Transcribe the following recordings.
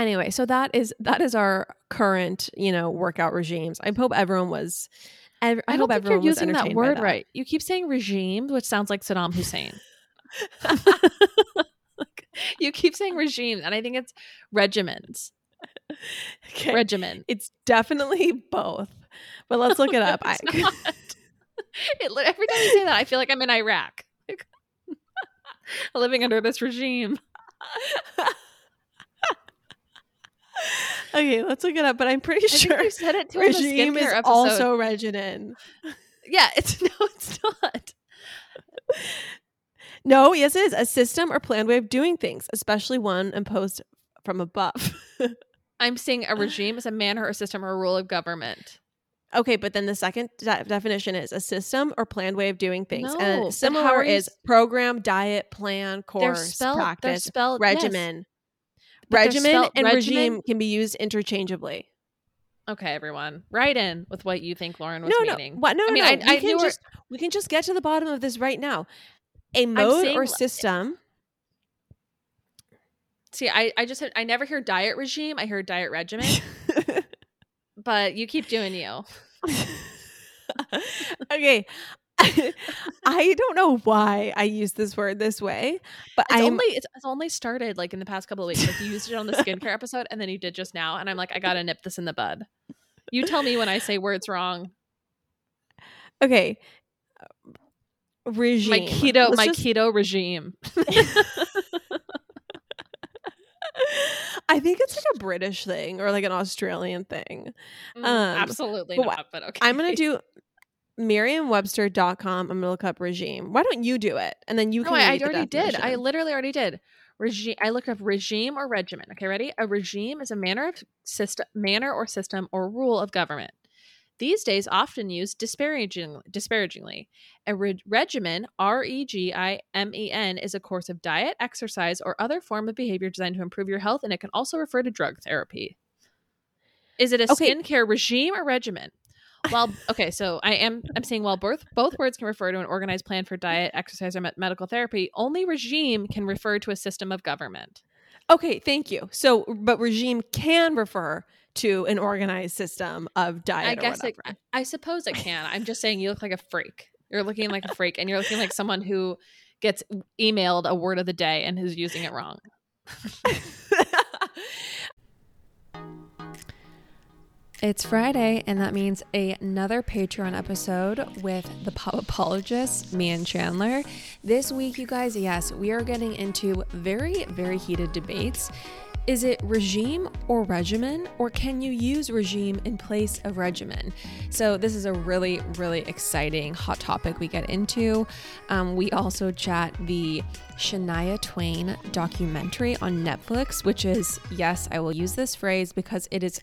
Anyway, so that is that is our current, you know, workout regimes. I hope everyone was. ev- I, I, hope don't think everyone you're was using that word that. right. You keep saying regime, which sounds like Saddam Hussein. you keep saying regime, and I think it's regimens. Okay. Regimen. It's definitely both. But let's look it up. I. It every time you say that, I feel like I'm in Iraq, living under this regime. Okay, let's look it up. But I'm pretty I sure you said it the regime is episode. also regimen. yeah, it's no, it's not. No, yes, it is a system or planned way of doing things, especially one imposed from above. I'm saying a regime is a manner or system or rule of government. okay, but then the second de- definition is a system or planned way of doing things, No, and similar is program, diet, plan, They're course, spelled. They're practice, spelled yes. regimen. They're Regimen and regimen- regime can be used interchangeably. Okay, everyone, write in with what you think Lauren was no, no, meaning. what? No, I mean, no. I- we I can knew her- just we can just get to the bottom of this right now. A mode saying or system. See, I, I just I never hear diet regime. I hear diet regimen. but you keep doing you. okay. I don't know why I use this word this way, but I'm only it's, it's only started like in the past couple of weeks. Like you used it on the skincare episode, and then you did just now, and I'm like, I gotta nip this in the bud. You tell me when I say words wrong. okay. Regime. My keto, Let's my just- keto regime. I think it's like a British thing or like an Australian thing. Mm, Um, Absolutely not. But okay, I'm gonna do Merriam-Webster.com. I'm gonna look up regime. Why don't you do it? And then you No, can. I, I the already did. I literally already did. Regime. I looked up regime or regimen. Okay, ready? A regime is a manner of system, manner or system or rule of government. These days, often used disparaging, disparagingly. A re- regimen, R E G I M E N, is a course of diet, exercise, or other form of behavior designed to improve your health, and it can also refer to drug therapy. Is it a Okay. skincare regime or regimen? Well, okay, so I am I'm saying while both both words can refer to an organized plan for diet, exercise, or me- medical therapy, only regime can refer to a system of government. Okay, thank you. So, but regime can refer to an organized system of diet. I or guess it. I suppose it can. I'm just saying you look like a freak. You're looking like a freak, and you're looking like someone who gets emailed a word of the day and who's using it wrong. It's Friday, and that means another Patreon episode with the pop apologists, me and Chandler. This week, you guys, yes, we are getting into very, very heated debates. Is it regime or regimen, or can you use regime in place of regimen? So, this is a really, really exciting hot topic we get into. Um, we also chat the Shania Twain documentary on Netflix, which is, yes, I will use this phrase because it is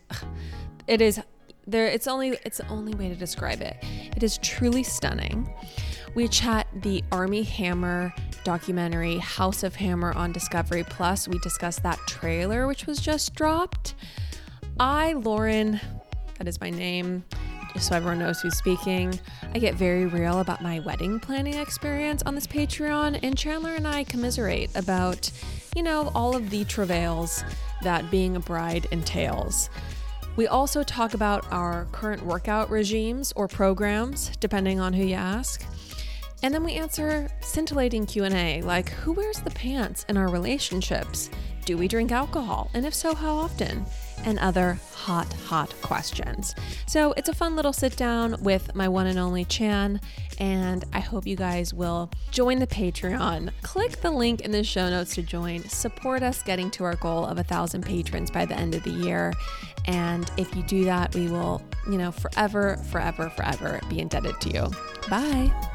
it is there it's only it's the only way to describe it. It is truly stunning. We chat the Armie Hammer documentary house of hammer on discovery plus. We discuss that trailer which was just dropped. I lauren that is my name just so everyone knows who's speaking i get very real about my wedding planning experience on this patreon and chandler and i commiserate about you know all of the travails that being a bride entails we also talk about our current workout regimes or programs, depending on who you ask. And then we answer scintillating Q&A like who wears the pants in our relationships? Do we drink alcohol? And if so, how often? And other hot, hot questions. So it's a fun little sit down with my one and only Chan, and I hope you guys will join the Patreon. Click the link in the show notes to join. Support us getting to our goal of a thousand patrons by the end of the year. And if you do that, we will, you know, forever, forever, forever be indebted to you. Bye.